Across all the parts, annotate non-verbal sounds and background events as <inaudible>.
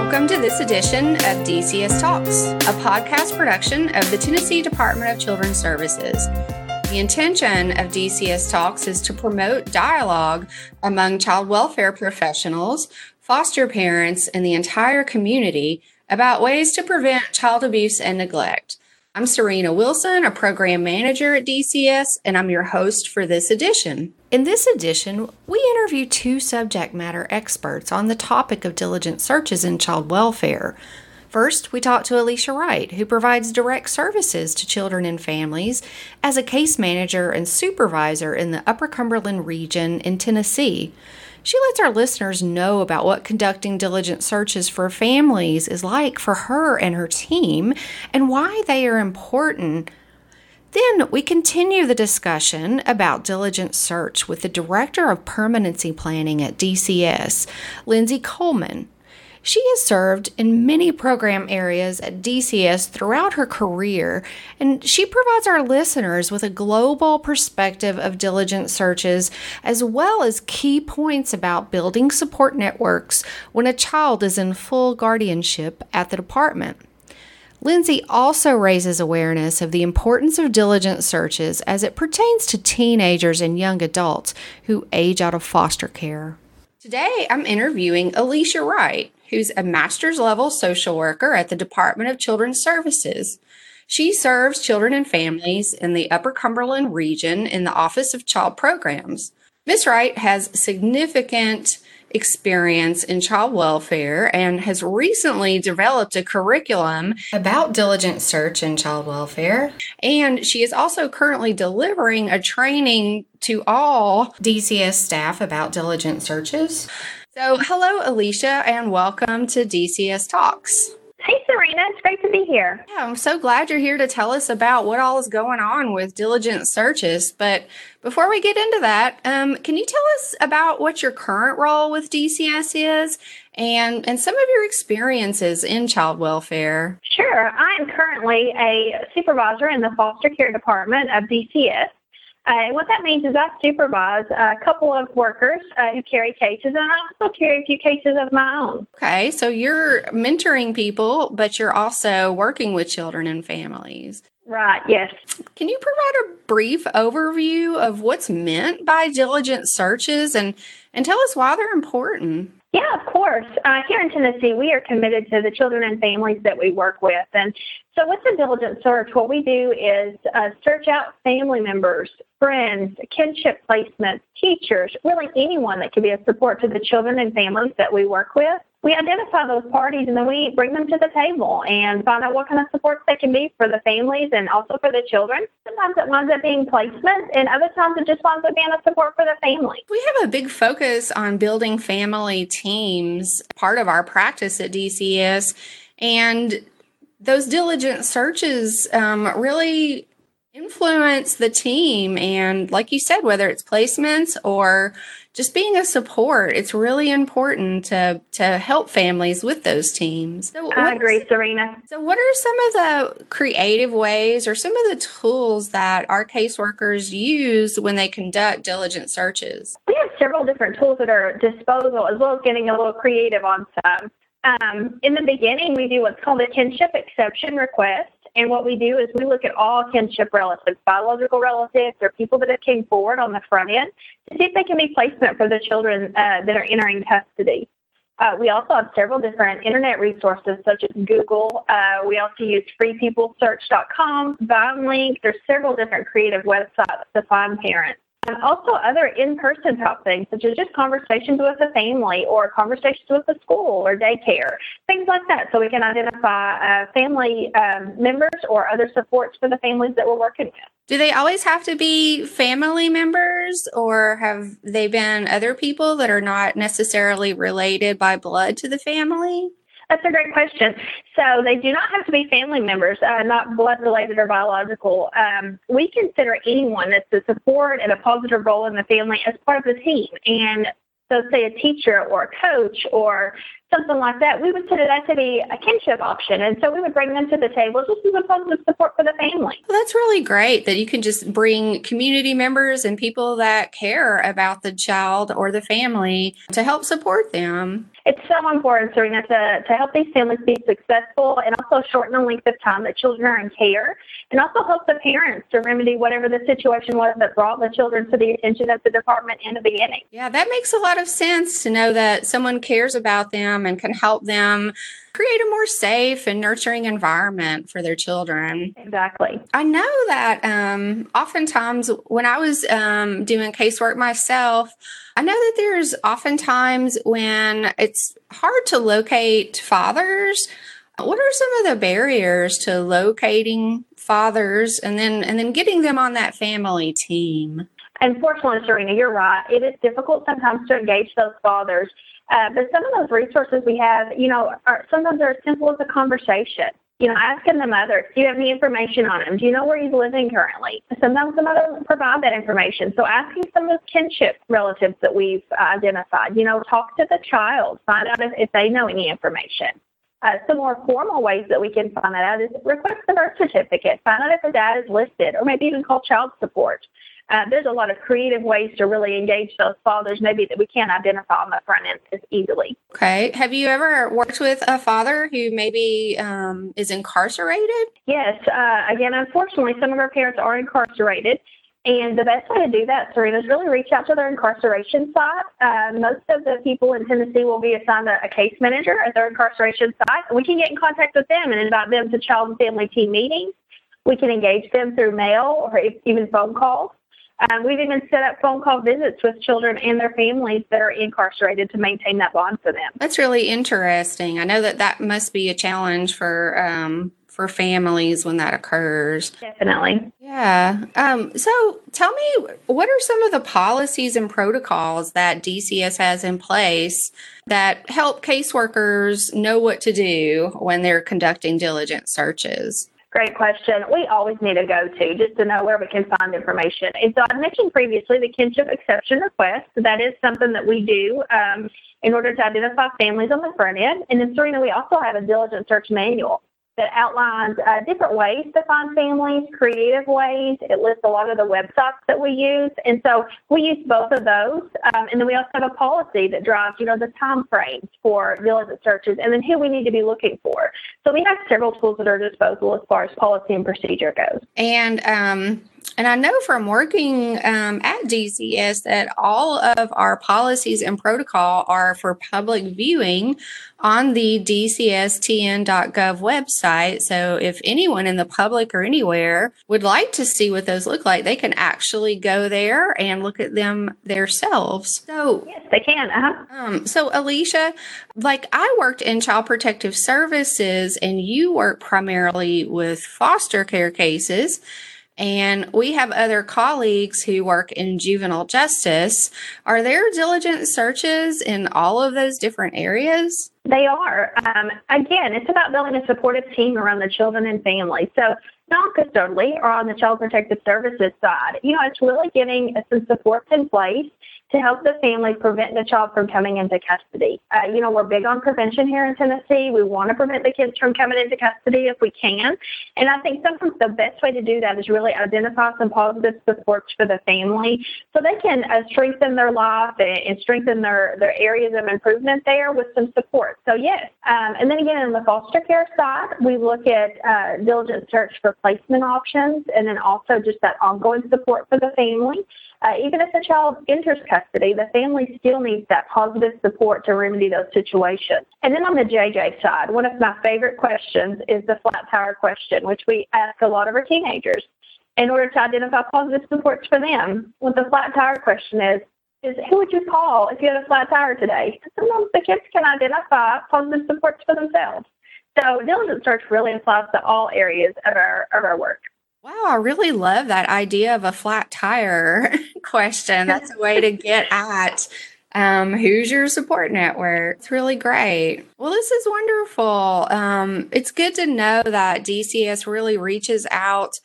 Welcome to this edition of DCS Talks, a podcast production of the Tennessee Department of Children's Services. The intention of DCS Talks is to promote dialogue among child welfare professionals, foster parents, and the entire community about ways to prevent child abuse and neglect. I'm Serena Wilson, a program manager at DCS, and I'm your host for this edition. In this edition, we interview two subject matter experts on the topic of diligent searches in child welfare. First, we talk to Alicia Wright, who provides direct services to children and families as a case manager and supervisor in the Upper Cumberland region in Tennessee. She lets our listeners know about what conducting diligent searches for families is like for her and her team and why they are important. Then we continue the discussion about diligent search with the Director of Permanency Planning at DCS, Lindsay Coleman. She has served in many program areas at DCS throughout her career, and she provides our listeners with a global perspective of diligent searches as well as key points about building support networks when a child is in full guardianship at the department. Lindsay also raises awareness of the importance of diligent searches as it pertains to teenagers and young adults who age out of foster care. Today, I'm interviewing Alicia Wright, who's a master's level social worker at the Department of Children's Services. She serves children and families in the Upper Cumberland region in the Office of Child Programs. Ms. Wright has significant experience in child welfare and has recently developed a curriculum about diligent search in child welfare. And she is also currently delivering a training to all DCS staff about diligent searches. So, hello, Alicia, and welcome to DCS Talks. Hey, Serena. It's great to be here. Yeah, I'm so glad you're here to tell us about what all is going on with diligent searches. But before we get into that, um, can you tell us about what your current role with DCS is and, and some of your experiences in child welfare? Sure. I am currently a supervisor in the foster care department of DCS. Uh, and what that means is I supervise a couple of workers uh, who carry cases, and I also carry a few cases of my own. Okay, so you're mentoring people, but you're also working with children and families. Right, yes. Can you provide a brief overview of what's meant by diligent searches and, and tell us why they're important? Yeah, of course. Uh, here in Tennessee, we are committed to the children and families that we work with. And so, with the diligent search, what we do is uh, search out family members, friends, kinship placements, teachers, really anyone that can be a support to the children and families that we work with. We identify those parties and then we bring them to the table and find out what kind of supports they can be for the families and also for the children. Sometimes it winds up being placements and other times it just winds up being a support for the family. We have a big focus on building family teams, part of our practice at DCS. And those diligent searches um, really influence the team. And like you said, whether it's placements or just being a support, it's really important to to help families with those teams. So I agree, Serena. So, what are some of the creative ways or some of the tools that our caseworkers use when they conduct diligent searches? We have several different tools at our disposal, as well as getting a little creative on some. Um, in the beginning, we do what's called a kinship exception request. And what we do is we look at all kinship relatives, biological relatives, or people that have came forward on the front end to see if they can be placement for the children uh, that are entering custody. Uh, we also have several different internet resources such as Google. Uh, we also use freepeoplesearch.com, VineLink. There's several different creative websites to find parents. And also other in-person type things, such as just conversations with the family or conversations with the school or daycare, things like that, so we can identify uh, family um, members or other supports for the families that we're working with. Do they always have to be family members, or have they been other people that are not necessarily related by blood to the family? That's a great question. So they do not have to be family members, uh, not blood related or biological. Um, we consider anyone that's a support and a positive role in the family as part of the team. And so, say a teacher or a coach or something like that, we would consider that to be a kinship option. And so we would bring them to the table just as a positive support for the family. Well, that's really great that you can just bring community members and people that care about the child or the family to help support them. It's so important, Serena, to, to help these families be successful and also shorten the length of time that children are in care and also help the parents to remedy whatever the situation was that brought the children to the attention of the department in the beginning. Yeah, that makes a lot of sense to know that someone cares about them and can help them create a more safe and nurturing environment for their children. Exactly. I know that um, oftentimes when I was um, doing casework myself, I know that there's oftentimes when it's hard to locate fathers. What are some of the barriers to locating fathers and then and then getting them on that family team? Unfortunately, Serena, you're right. It is difficult sometimes to engage those fathers. Uh, but some of those resources we have, you know, are sometimes they're as simple as a conversation. You know, asking the mother, do you have any information on him? Do you know where he's living currently? Sometimes the mother doesn't provide that information. So asking some of those kinship relatives that we've identified, you know, talk to the child, find out if, if they know any information. Uh, some more formal ways that we can find that out is request the birth certificate, find out if the dad is listed, or maybe even call child support. Uh, there's a lot of creative ways to really engage those fathers, maybe that we can't identify on the front end as easily. Okay. Have you ever worked with a father who maybe um, is incarcerated? Yes. Uh, again, unfortunately, some of our parents are incarcerated. And the best way to do that, Serena, is really reach out to their incarceration site. Uh, most of the people in Tennessee will be assigned a, a, case manager at their incarceration site. We can get in contact with them and invite them to child and family team meetings. We can engage them through mail or even phone calls. Um, we've even set up phone call visits with children and their families that are incarcerated to maintain that bond for them. That's really interesting. I know that that must be a challenge for um, for families when that occurs. Definitely. Yeah. Um, so tell me, what are some of the policies and protocols that DCS has in place that help caseworkers know what to do when they're conducting diligent searches? Great question. We always need a go to just to know where we can find information. And so I mentioned previously the kinship exception request. That is something that we do um, in order to identify families on the front end. And then, Serena, we also have a diligent search manual that outlines uh, different ways to find families, creative ways. It lists a lot of the websites that we use, and so we use both of those. Um, and then we also have a policy that drives, you know, the time frames for diligent searches, and then who we need to be looking for. So we have several tools at our disposal as far as policy and procedure goes. And um, and I know from working um, at DCS that all of our policies and protocol are for public viewing on the dcstn.gov website. So if anyone in the public or anywhere would like to see what those look like, they can actually go there and look at them themselves. So yes, they can. Uh-huh. Um, so Alicia, like I worked in child protective services, and you work primarily with foster care cases. And we have other colleagues who work in juvenile justice. Are there diligent searches in all of those different areas? They are. Um, again, it's about building a supportive team around the children and families. So, non custodially or on the Child Protective Services side, you know, it's really getting some support in place to help the family prevent the child from coming into custody. Uh, you know, we're big on prevention here in Tennessee. We want to prevent the kids from coming into custody if we can. And I think sometimes the best way to do that is really identify some positive supports for the family so they can uh, strengthen their life and, strengthen their, their areas of improvement there with some support. So, yes. Um, and then again, on the foster care side, we look at uh, diligent search for placement options and then also just that ongoing support for the family. Uh, even if the child enters custody, the family still needs that positive support to remedy those situations. And then on the JJ side, one of my favorite questions is the flat tire question, which we ask a lot of our teenagers in order to identify positive supports for them. What the flat tire question is, is who would you call if you had a flat tire today? Sometimes the kids can identify positive supports for themselves. So diligent search really applies to all areas of our of our work. Wow, I really love that idea of a flat tire <laughs> question. That's a way to get at um, who's your support network. It's really great. Well, this is wonderful. Um, it's good to know that DCS really reaches out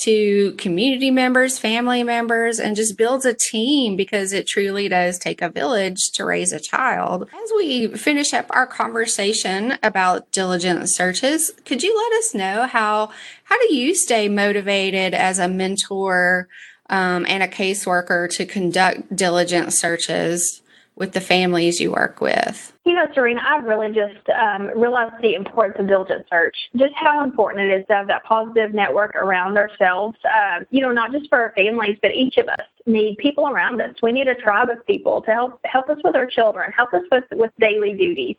to community members, family members, and just builds a team because it truly does take a village to raise a child. As we finish up our conversation about diligent searches, could you let us know how how do you stay motivated as a mentor um, and a caseworker to conduct diligent searches? With the families you work with? You know, Serena, I've really just um, realized the importance of diligent search, just how important it is to have that positive network around ourselves. Uh, you know, not just for our families, but each of us need people around us. We need a tribe of people to help help us with our children, help us with, with daily duties.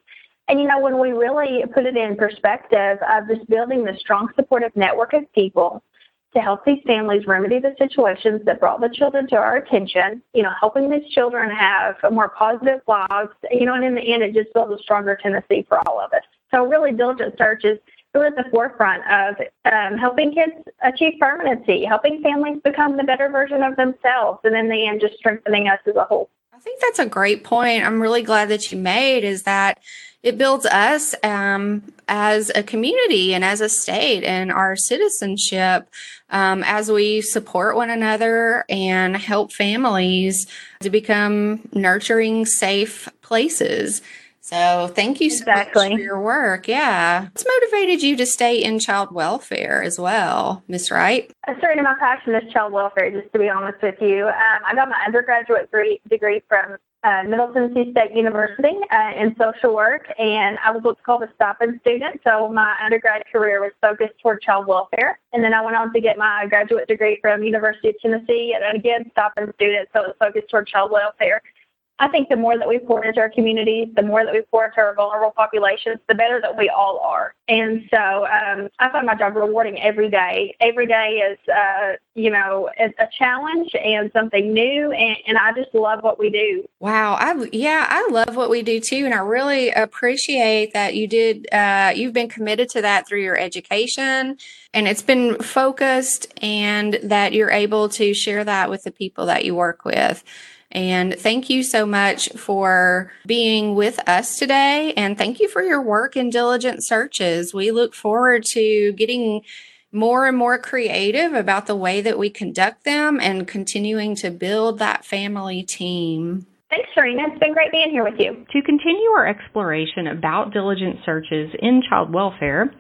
And you know, when we really put it in perspective of just building this strong supportive network of people to help these families remedy the situations that brought the children to our attention, you know, helping these children have more positive lives, you know, and in the end, it just builds a stronger Tennessee for all of us. So really diligent search is really at the forefront of um, helping kids achieve permanency, helping families become the better version of themselves, and in the end, just strengthening us as a whole. I think that's a great point. I'm really glad that you made is that it builds us um, as a community and as a state and our citizenship um, as we support one another and help families to become nurturing, safe places. So thank you so exactly. much for your work. Yeah. What's motivated you to stay in child welfare as well, Miss Wright? A certain amount of passion is child welfare, just to be honest with you. Um, I got my undergraduate degree from uh, Middle Tennessee State University uh, in social work, and I was what's called a stipend student. So my undergrad career was focused toward child welfare, and then I went on to get my graduate degree from University of Tennessee, and again stipend student, so it was focused toward child welfare. I think the more that we pour into our communities, the more that we pour into our vulnerable populations, the better that we all are. And so um, I find my job rewarding every day. Every day is, uh, you know, a, a, challenge and something new, and, and, I just love what we do. Wow, I yeah, I love what we do too, and I really appreciate that you did. Uh, you've been committed to that through your education, and it's been focused, and that you're able to share that with the people that you work with. And thank you so much for being with us today. And thank you for your work in diligent searches. We look forward to getting more and more creative about the way that we conduct them and continuing to build that family team. Thanks, Serena. It's been great being here with you. To continue our exploration about diligent searches in child welfare,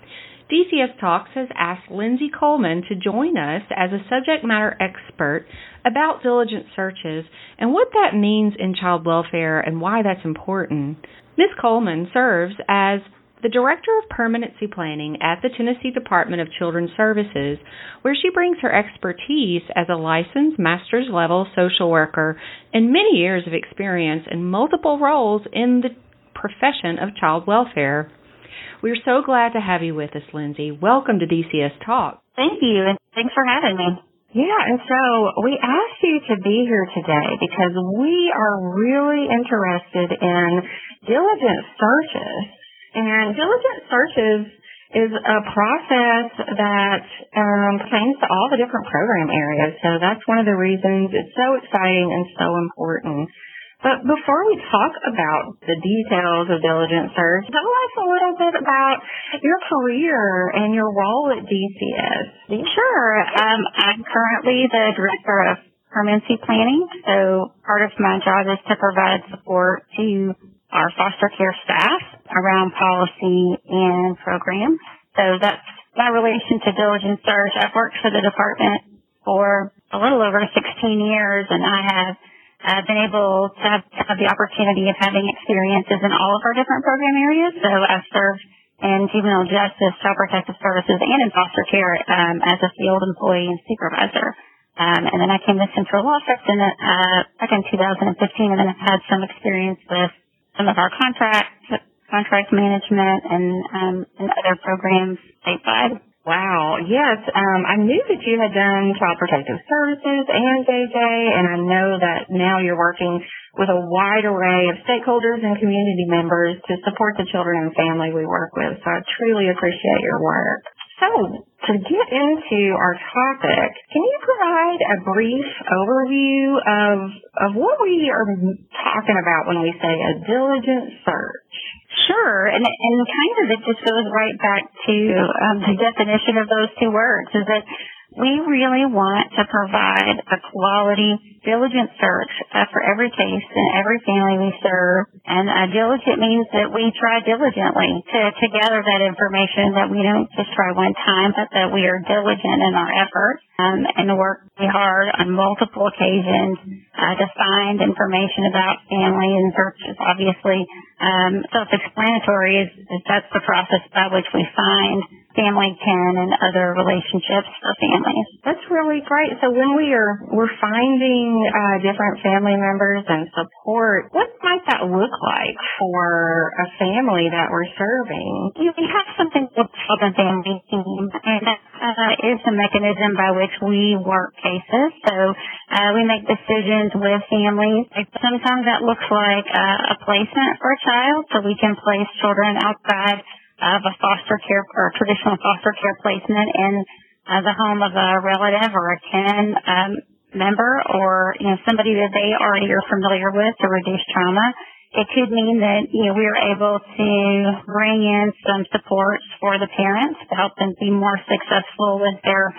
DCS Talks has asked Lindsay Coleman to join us as a subject matter expert about diligent searches and what that means in child welfare and why that's important. Ms. Coleman serves as the Director of Permanency Planning at the Tennessee Department of Children's Services, where she brings her expertise as a licensed master's level social worker and many years of experience in multiple roles in the profession of child welfare. We're so glad to have you with us, Lindsay. Welcome to DCS Talk. Thank you, and thanks for having me. Yeah, and so we asked you to be here today because we are really interested in diligent searches. And diligent searches is a process that um, pertains to all the different program areas. So that's one of the reasons it's so exciting and so important. But before we talk about the details of diligent search, tell us a little bit about your career and your role at DCS. Sure. Um, I'm currently the director of permanency planning. So part of my job is to provide support to our foster care staff around policy and programs. So that's my relation to diligent search. I've worked for the department for a little over 16 years and I have I've been able to have, have the opportunity of having experiences in all of our different program areas. So I've served in juvenile justice, child protective services, and in foster care um, as a field employee and supervisor. Um, and then I came to Central Office in, uh, back in 2015, and then I've had some experience with some of our contract contract management and um, and other programs statewide. Wow. Yes. Um, I knew that you had done Child Protective Services and JJ, and I know that now you're working with a wide array of stakeholders and community members to support the children and family we work with. So I truly appreciate your work. So to get into our topic, can you provide a brief overview of, of what we are talking about when we say a diligent search? Sure, and and kind of it just goes right back to um, the definition of those two words. Is that we really want to provide a quality, diligent search uh, for every case and every family we serve. And uh, diligent means that we try diligently to, to gather that information, that we don't just try one time, but that we are diligent in our efforts um, and work hard on multiple occasions uh, to find information about family and searches. Obviously, um, self-explanatory is, is that's the process by which we find family kin and other relationships for families. That's really great. So when we are we're finding uh, different family members and support, what might that look like for a family that we're serving? We have something called a family team, and that uh, is a mechanism by which we work cases. So uh, we make decisions with families. Sometimes that looks like uh, a placement for a child, so we can place children outside of a foster care or traditional foster care placement in uh, the home of a relative or a kin um, member or you know somebody that they already are familiar with to reduce trauma. It could mean that you know we are able to bring in some supports for the parents to help them be more successful with their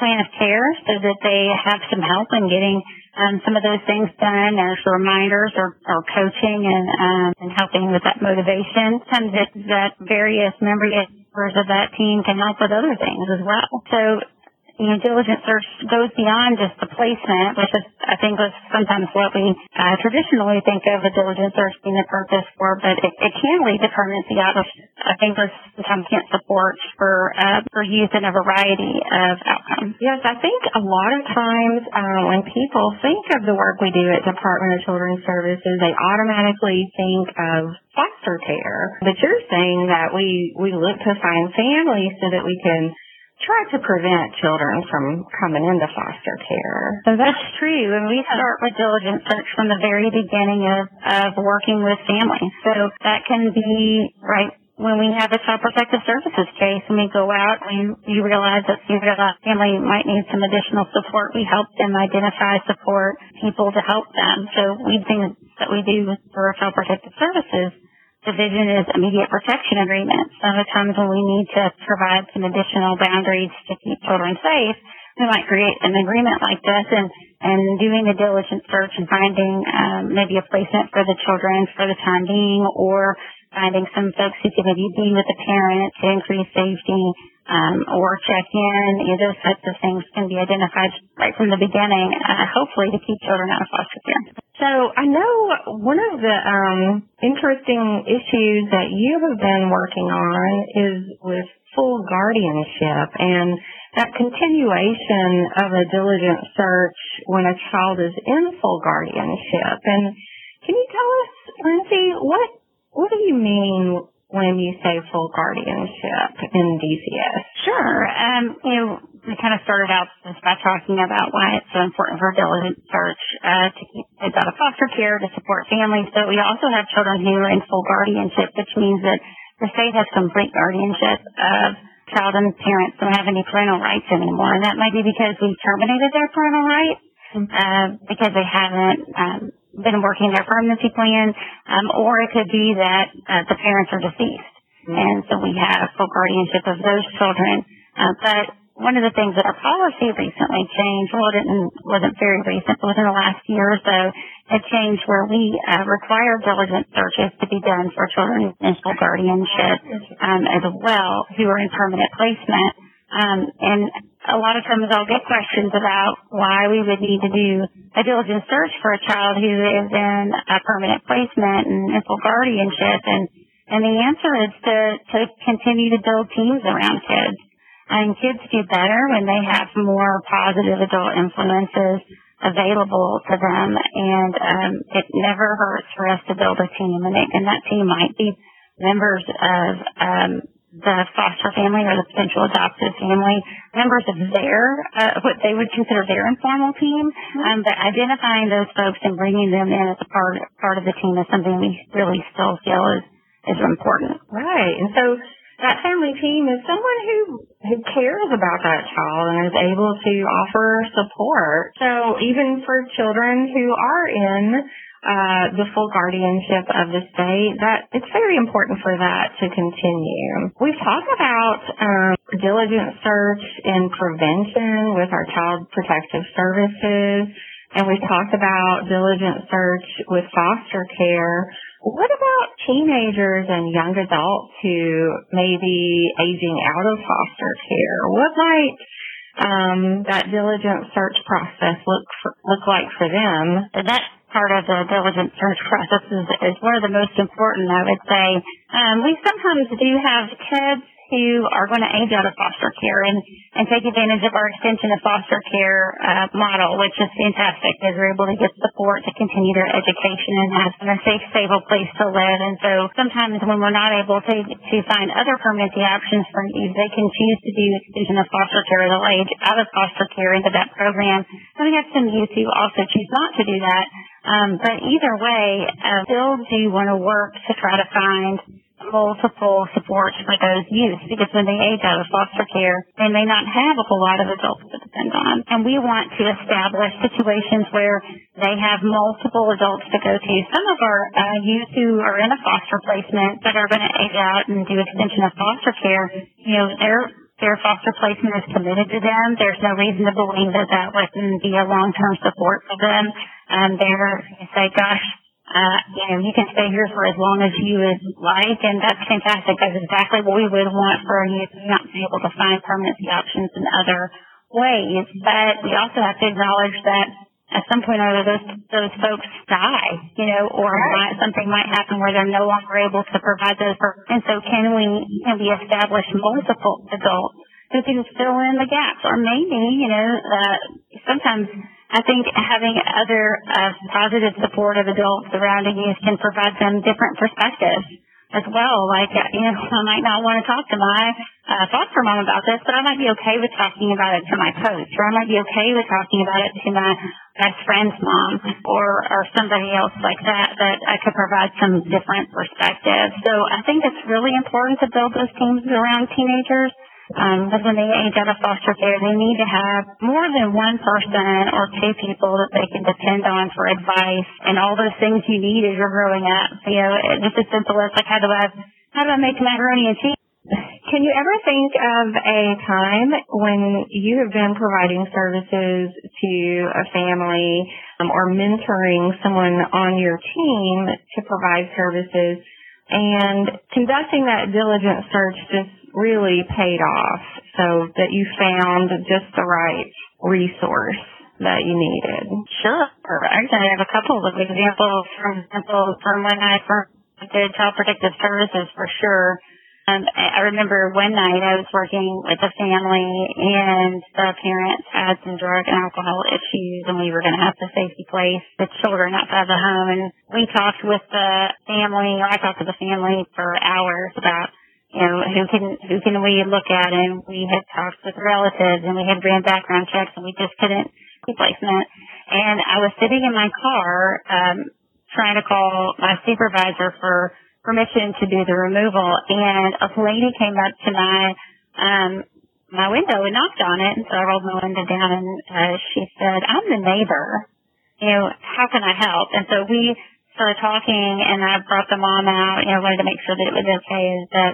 plan of care so that they have some help in getting um, some of those things done as reminders or, or coaching and, um, and helping with that motivation. Sometimes that various members of that team can help with other things as well. So you know, diligent search goes beyond just the placement, which is, I think, was sometimes what we uh, traditionally think of a diligent search being the purpose for, but it, it can lead to permanency out of, I think, was sometimes can't support for, uh, for youth in a variety of outcomes. Yes, I think a lot of times uh, when people think of the work we do at Department of Children's Services, they automatically think of foster care. But you're saying that we, we look to find families so that we can try to prevent children from coming into foster care. So that's true. And we start with diligent search from the very beginning of, of working with families. So that can be right when we have a child protective services case and we go out and we realize that the family might need some additional support, we help them identify support people to help them. So we things that we do for child protective services division is immediate protection agreements. Sometimes when we need to provide some additional boundaries to keep children safe, we might create an agreement like this and, and doing the diligent search and finding um, maybe a placement for the children for the time being or finding some folks who can maybe be with the parent to increase safety um, or check in. You know, those types of things can be identified right from the beginning, uh, hopefully to keep children out of foster care. So I know one of the um, interesting issues that you have been working on is with full guardianship and that continuation of a diligent search when a child is in full guardianship. And can you tell us, Lindsay, what what do you mean when you say full guardianship in DCS? Sure. Um, you know, we kind of started out just by talking about why it's so important for diligent search uh, to keep kids out of foster care, to support families. But we also have children who are in full guardianship, which means that the state has complete guardianship of child and parents don't have any parental rights anymore. And that might be because we've terminated their parental rights, uh, because they haven't um, been working their permanency plan, um, or it could be that uh, the parents are deceased, mm-hmm. and so we have full guardianship of those children. Uh, but one of the things that our policy recently changed, well, it didn't, wasn't very recent, but within the last year or so, it changed where we uh, require diligent searches to be done for children in full guardianship um, as well who are in permanent placement. Um, and a lot of times I'll get questions about why we would need to do a diligent search for a child who is in a permanent placement and full guardianship. And, and the answer is to, to continue to build teams around kids. And kids do better when they have more positive adult influences available to them. And um, it never hurts for us to build a team. And, it, and that team might be members of um, the foster family or the potential adoptive family members of their uh, what they would consider their informal team. Mm-hmm. Um, but identifying those folks and bringing them in as a part part of the team is something we really still feel is is important. Right, and so that family team is someone who who cares about that child and is able to offer support. So even for children who are in uh, the full guardianship of the state, that it's very important for that to continue. We've talked about um, diligent search and prevention with our child protective services, and we've talked about diligent search with foster care. What about teenagers and young adults who may be aging out of foster care? What might um, that diligent search process look for, look like for them? That part of the diligent search process is, is one of the most important, I would say. Um, we sometimes do have kids who are going to age out of foster care and, and take advantage of our extension of foster care uh, model, which is fantastic because we're able to get support to continue their education and have a safe, stable place to live. And so sometimes when we're not able to, to find other permanency options for youth, they can choose to do extension of foster care. They'll age out of foster care into that program. And we have some youth who also choose not to do that. Um, but either way, uh, still do want to work to try to find multiple supports for those youth because when they age out of foster care, they may not have a whole lot of adults to depend on. And we want to establish situations where they have multiple adults to go to. Some of our uh, youth who are in a foster placement that are going to age out and do extension of foster care, you know, their their foster placement is committed to them. There's no reason to believe that that wouldn't be a long-term support for them. And they're, say, gosh, uh, you know, you can stay here for as long as you would like, and that's fantastic. That's exactly what we would want for our youth, not be able to find permanency options in other ways. But we also have to acknowledge that at some point or other, those those folks die, you know, or might, something might happen where they're no longer able to provide those. And so, can we can we establish multiple adults who can fill in the gaps, or maybe, you know, uh, sometimes I think having other uh, positive supportive adults surrounding you can provide them different perspectives as well. Like, uh, you know, <laughs> I might not want to talk to my uh, foster mom about this, but I might be okay with talking about it to my coach, or I might be okay with talking about it to my best friend's mom, or or somebody else like that that I could provide some different perspectives. So I think it's really important to build those teams around teenagers um, because when they age out of foster care, they need to have more than one person or two people that they can depend on for advice and all those things you need as you're growing up. You know, just as simple as like, how do I, how do I make macaroni and cheese? Can you ever think of a time when you have been providing services to a family um, or mentoring someone on your team to provide services and conducting that diligent search just really paid off so that you found just the right resource that you needed? Sure. I have a couple of examples from example from when I first did child protective services for sure. Um, I remember one night I was working with a family and the parents had some drug and alcohol issues and we were going to have to safety place the children outside the home and we talked with the family, or I talked to the family for hours about you know, who can who can we look at? And we had talked with relatives, and we had ran background checks, and we just couldn't replacement. And I was sitting in my car, um, trying to call my supervisor for permission to do the removal, and a lady came up to my um, my window and knocked on it, and so I rolled my window down, and uh, she said, "I'm the neighbor. You know, how can I help?" And so we started talking and I brought the mom out, you know, wanted to make sure that it was okay that,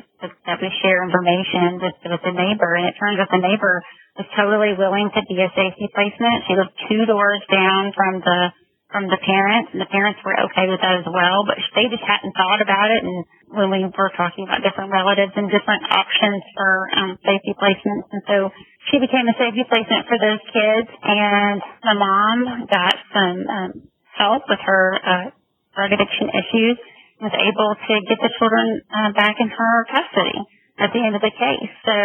that we share information just with the neighbor. And it turns out the neighbor was totally willing to be a safety placement. She lived two doors down from the, from the parents and the parents were okay with that as well, but they just hadn't thought about it. And when we were talking about different relatives and different options for um, safety placements. And so she became a safety placement for those kids and the mom got some, um, help with her, uh, drug addiction issues, was able to get the children uh, back in her custody at the end of the case. So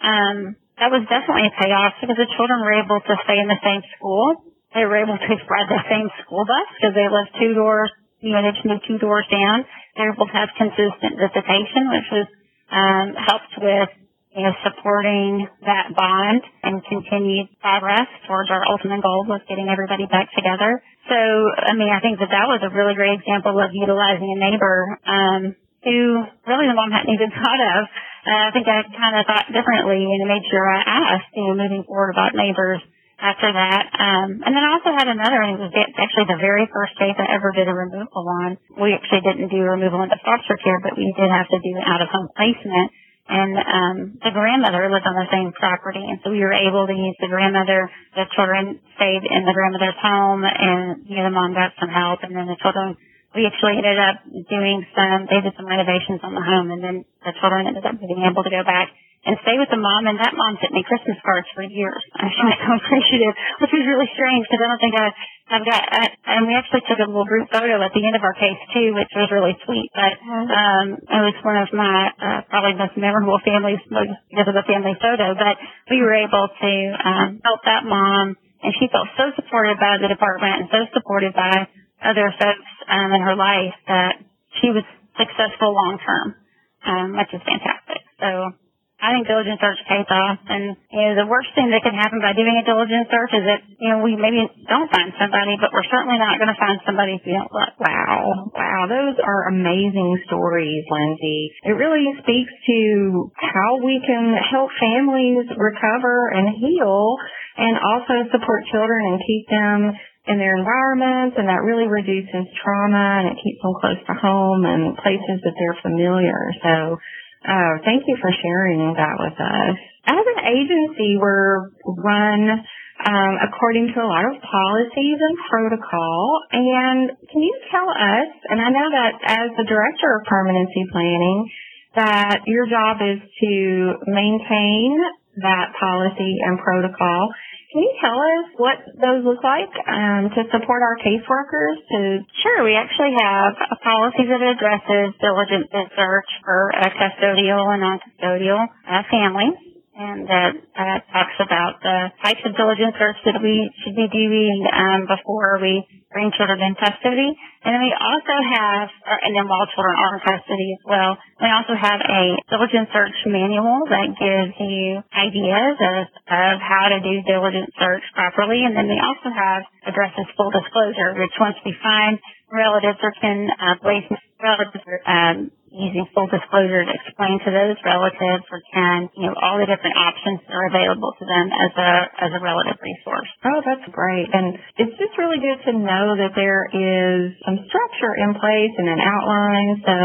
um, that was definitely a payoff because the children were able to stay in the same school. They were able to ride the same school bus because they lived two doors, you know, they just moved two doors down. They were able to have consistent visitation, which was um, helped with you know, supporting that bond and continued progress towards our ultimate goal of getting everybody back together. So, I mean, I think that that was a really great example of utilizing a neighbor, um, who really the mom hadn't even <laughs> thought of. Uh, I think I kind of thought differently and made sure I asked, you know, moving forward about neighbors after that. Um, and then I also had another, and it was actually the very first case I ever did a removal on. We actually didn't do removal into foster care, but we did have to do out of home placement. And um, the grandmother lived on the same property, and so we were able to use the grandmother. The children stayed in the grandmother's home, and you know the mom got some help, and then the children. We actually ended up doing some. They did some renovations on the home, and then the children ended up being able to go back and stay with the mom. And that mom sent me Christmas cards for years. <laughs> I was so appreciative, which was really strange because I don't think I, I've got. I, and we actually took a little group photo at the end of our case too, which was really sweet. But um, it was one of my uh, probably most memorable families because of the family photo. But we were able to um, help that mom, and she felt so supported by the department and so supported by other folks um, in her life that she was successful long term, um, which is fantastic. So I think diligent search pays off. And, you know, the worst thing that can happen by doing a diligent search is that, you know, we maybe don't find somebody, but we're certainly not going to find somebody if we don't look. Wow. Wow. Those are amazing stories, Lindsay. It really speaks to how we can help families recover and heal and also support children and keep them in their environments and that really reduces trauma and it keeps them close to home and places that they're familiar. So Oh, thank you for sharing that with us. As an agency, we're run um, according to a lot of policies and protocol. And can you tell us, and I know that as the director of permanency planning, that your job is to maintain that policy and protocol can you tell us what those look like um, to support our caseworkers? To sure, we actually have a policy that addresses diligent search for a custodial and non-custodial uh, families and that uh, talks about the types of diligence search that we should be doing um, before we bring children in custody. And then we also have, and then while children are in custody as well, we also have a diligence search manual that gives you ideas of, of how to do diligence search properly. And then we also have addresses full disclosure, which once we find relatives or kin uh, relatives um, using full disclosure to explain to those relatives or kin, you know, all the different options that are available to them as a as a relative resource. Oh, that's great. And it's just really good to know that there is some structure in place and an outline so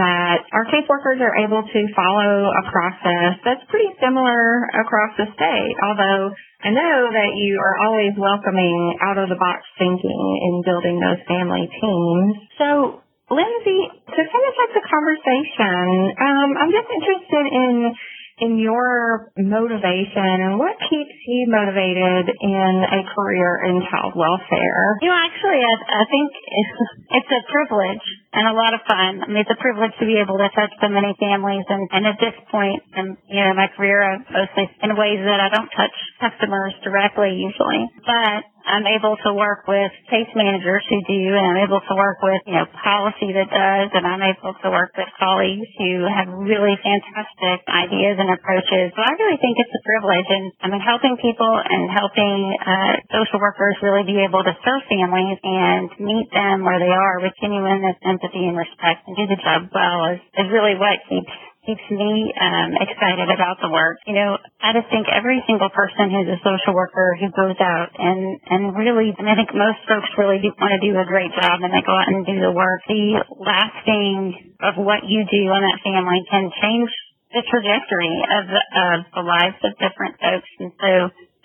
that our caseworkers are able to follow a process that's pretty similar across the state, although I know that you are always welcoming out of the box thinking in building those family teams. So Lindsay, to finish up the conversation, um, I'm just interested in in your motivation and what keeps you motivated in a career in child welfare? You know, actually, I, I think it's, <laughs> it's a privilege and a lot of fun. I mean, it's a privilege to be able to touch so many families. And, and at this point in you know my career, I've mostly in ways that I don't touch customers directly usually, but I'm able to work with case managers who do, and I'm able to work with, you know, policy that does, and I'm able to work with colleagues who have really fantastic ideas and approaches. So I really think it's a privilege, and I mean, helping people and helping uh, social workers really be able to serve families and meet them where they are with genuine empathy and respect and do the job well is, is really what keeps keeps me um, excited about the work. You know, I just think every single person who's a social worker who goes out and and really, and I think most folks really do want to do a great job and they go out and do the work. The lasting of what you do on that family can change the trajectory of the, of the lives of different folks, and so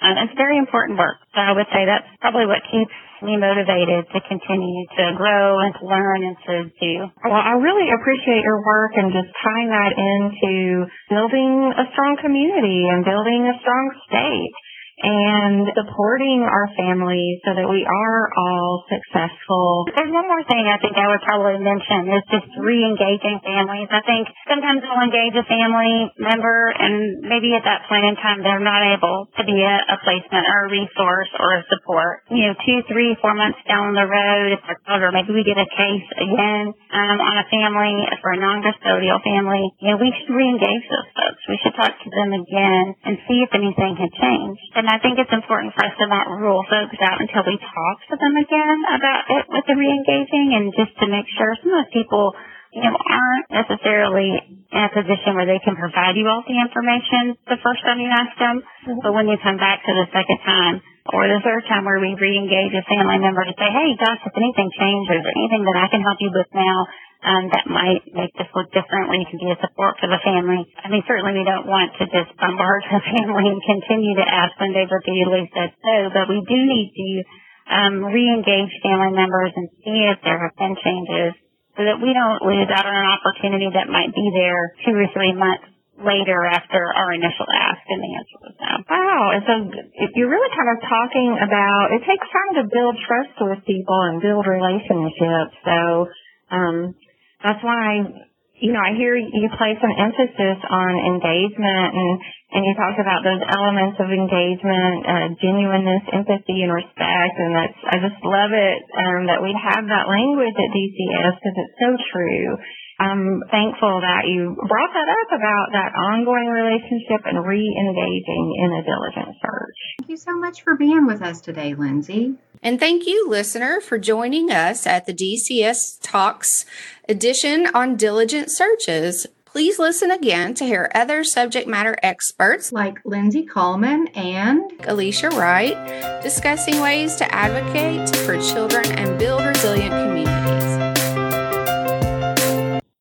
um, it's very important work. So I would say that's probably what keeps me motivated to continue to grow and to learn and to do. Well, I really appreciate your work and just tying that into building a strong community and building a strong state and supporting our families so that we are all successful. There's one more thing I think I would probably mention is just re-engaging families. I think sometimes we'll engage a family member and maybe at that point in time they're not able to be a, a placement or a resource or a support. You know, two, three, four months down the road, if they're or maybe we get a case again um, on a family for a non-custodial family, you know, we should re-engage those folks. We should talk to them again and see if anything had changed. And and I think it's important for us to not rule folks out until we talk to them again about it with the re-engaging and just to make sure some of those people you know, aren't necessarily in a position where they can provide you all the information the first time you ask them. Mm-hmm. But when you come back to the second time, or the third time where we re-engage a family member to say, hey, Josh, if anything changes or anything that I can help you with now um, that might make this look differently to be a support for the family. I mean, certainly we don't want to just bombard the <laughs> family and continue to ask when they've repeatedly said so, but we do need to um, re-engage family members and see if there have been changes so that we don't lose out on an opportunity that might be there two or three months later after our initial ask and the answer was no. Wow. And so you're really kind of talking about it takes time to build trust with people and build relationships. So um, that's why I, you know, I hear you place an emphasis on engagement and, and you talk about those elements of engagement, uh, genuineness, empathy, and respect. And that's, I just love it, um, that we have that language at DCS because it's so true. I'm thankful that you brought that up about that ongoing relationship and re-engaging in a diligent search. Thank you so much for being with us today, Lindsay. And thank you, listener, for joining us at the DCS Talks edition on diligent searches. Please listen again to hear other subject matter experts like Lindsay Coleman and Alicia Wright discussing ways to advocate for children and build resilient communities.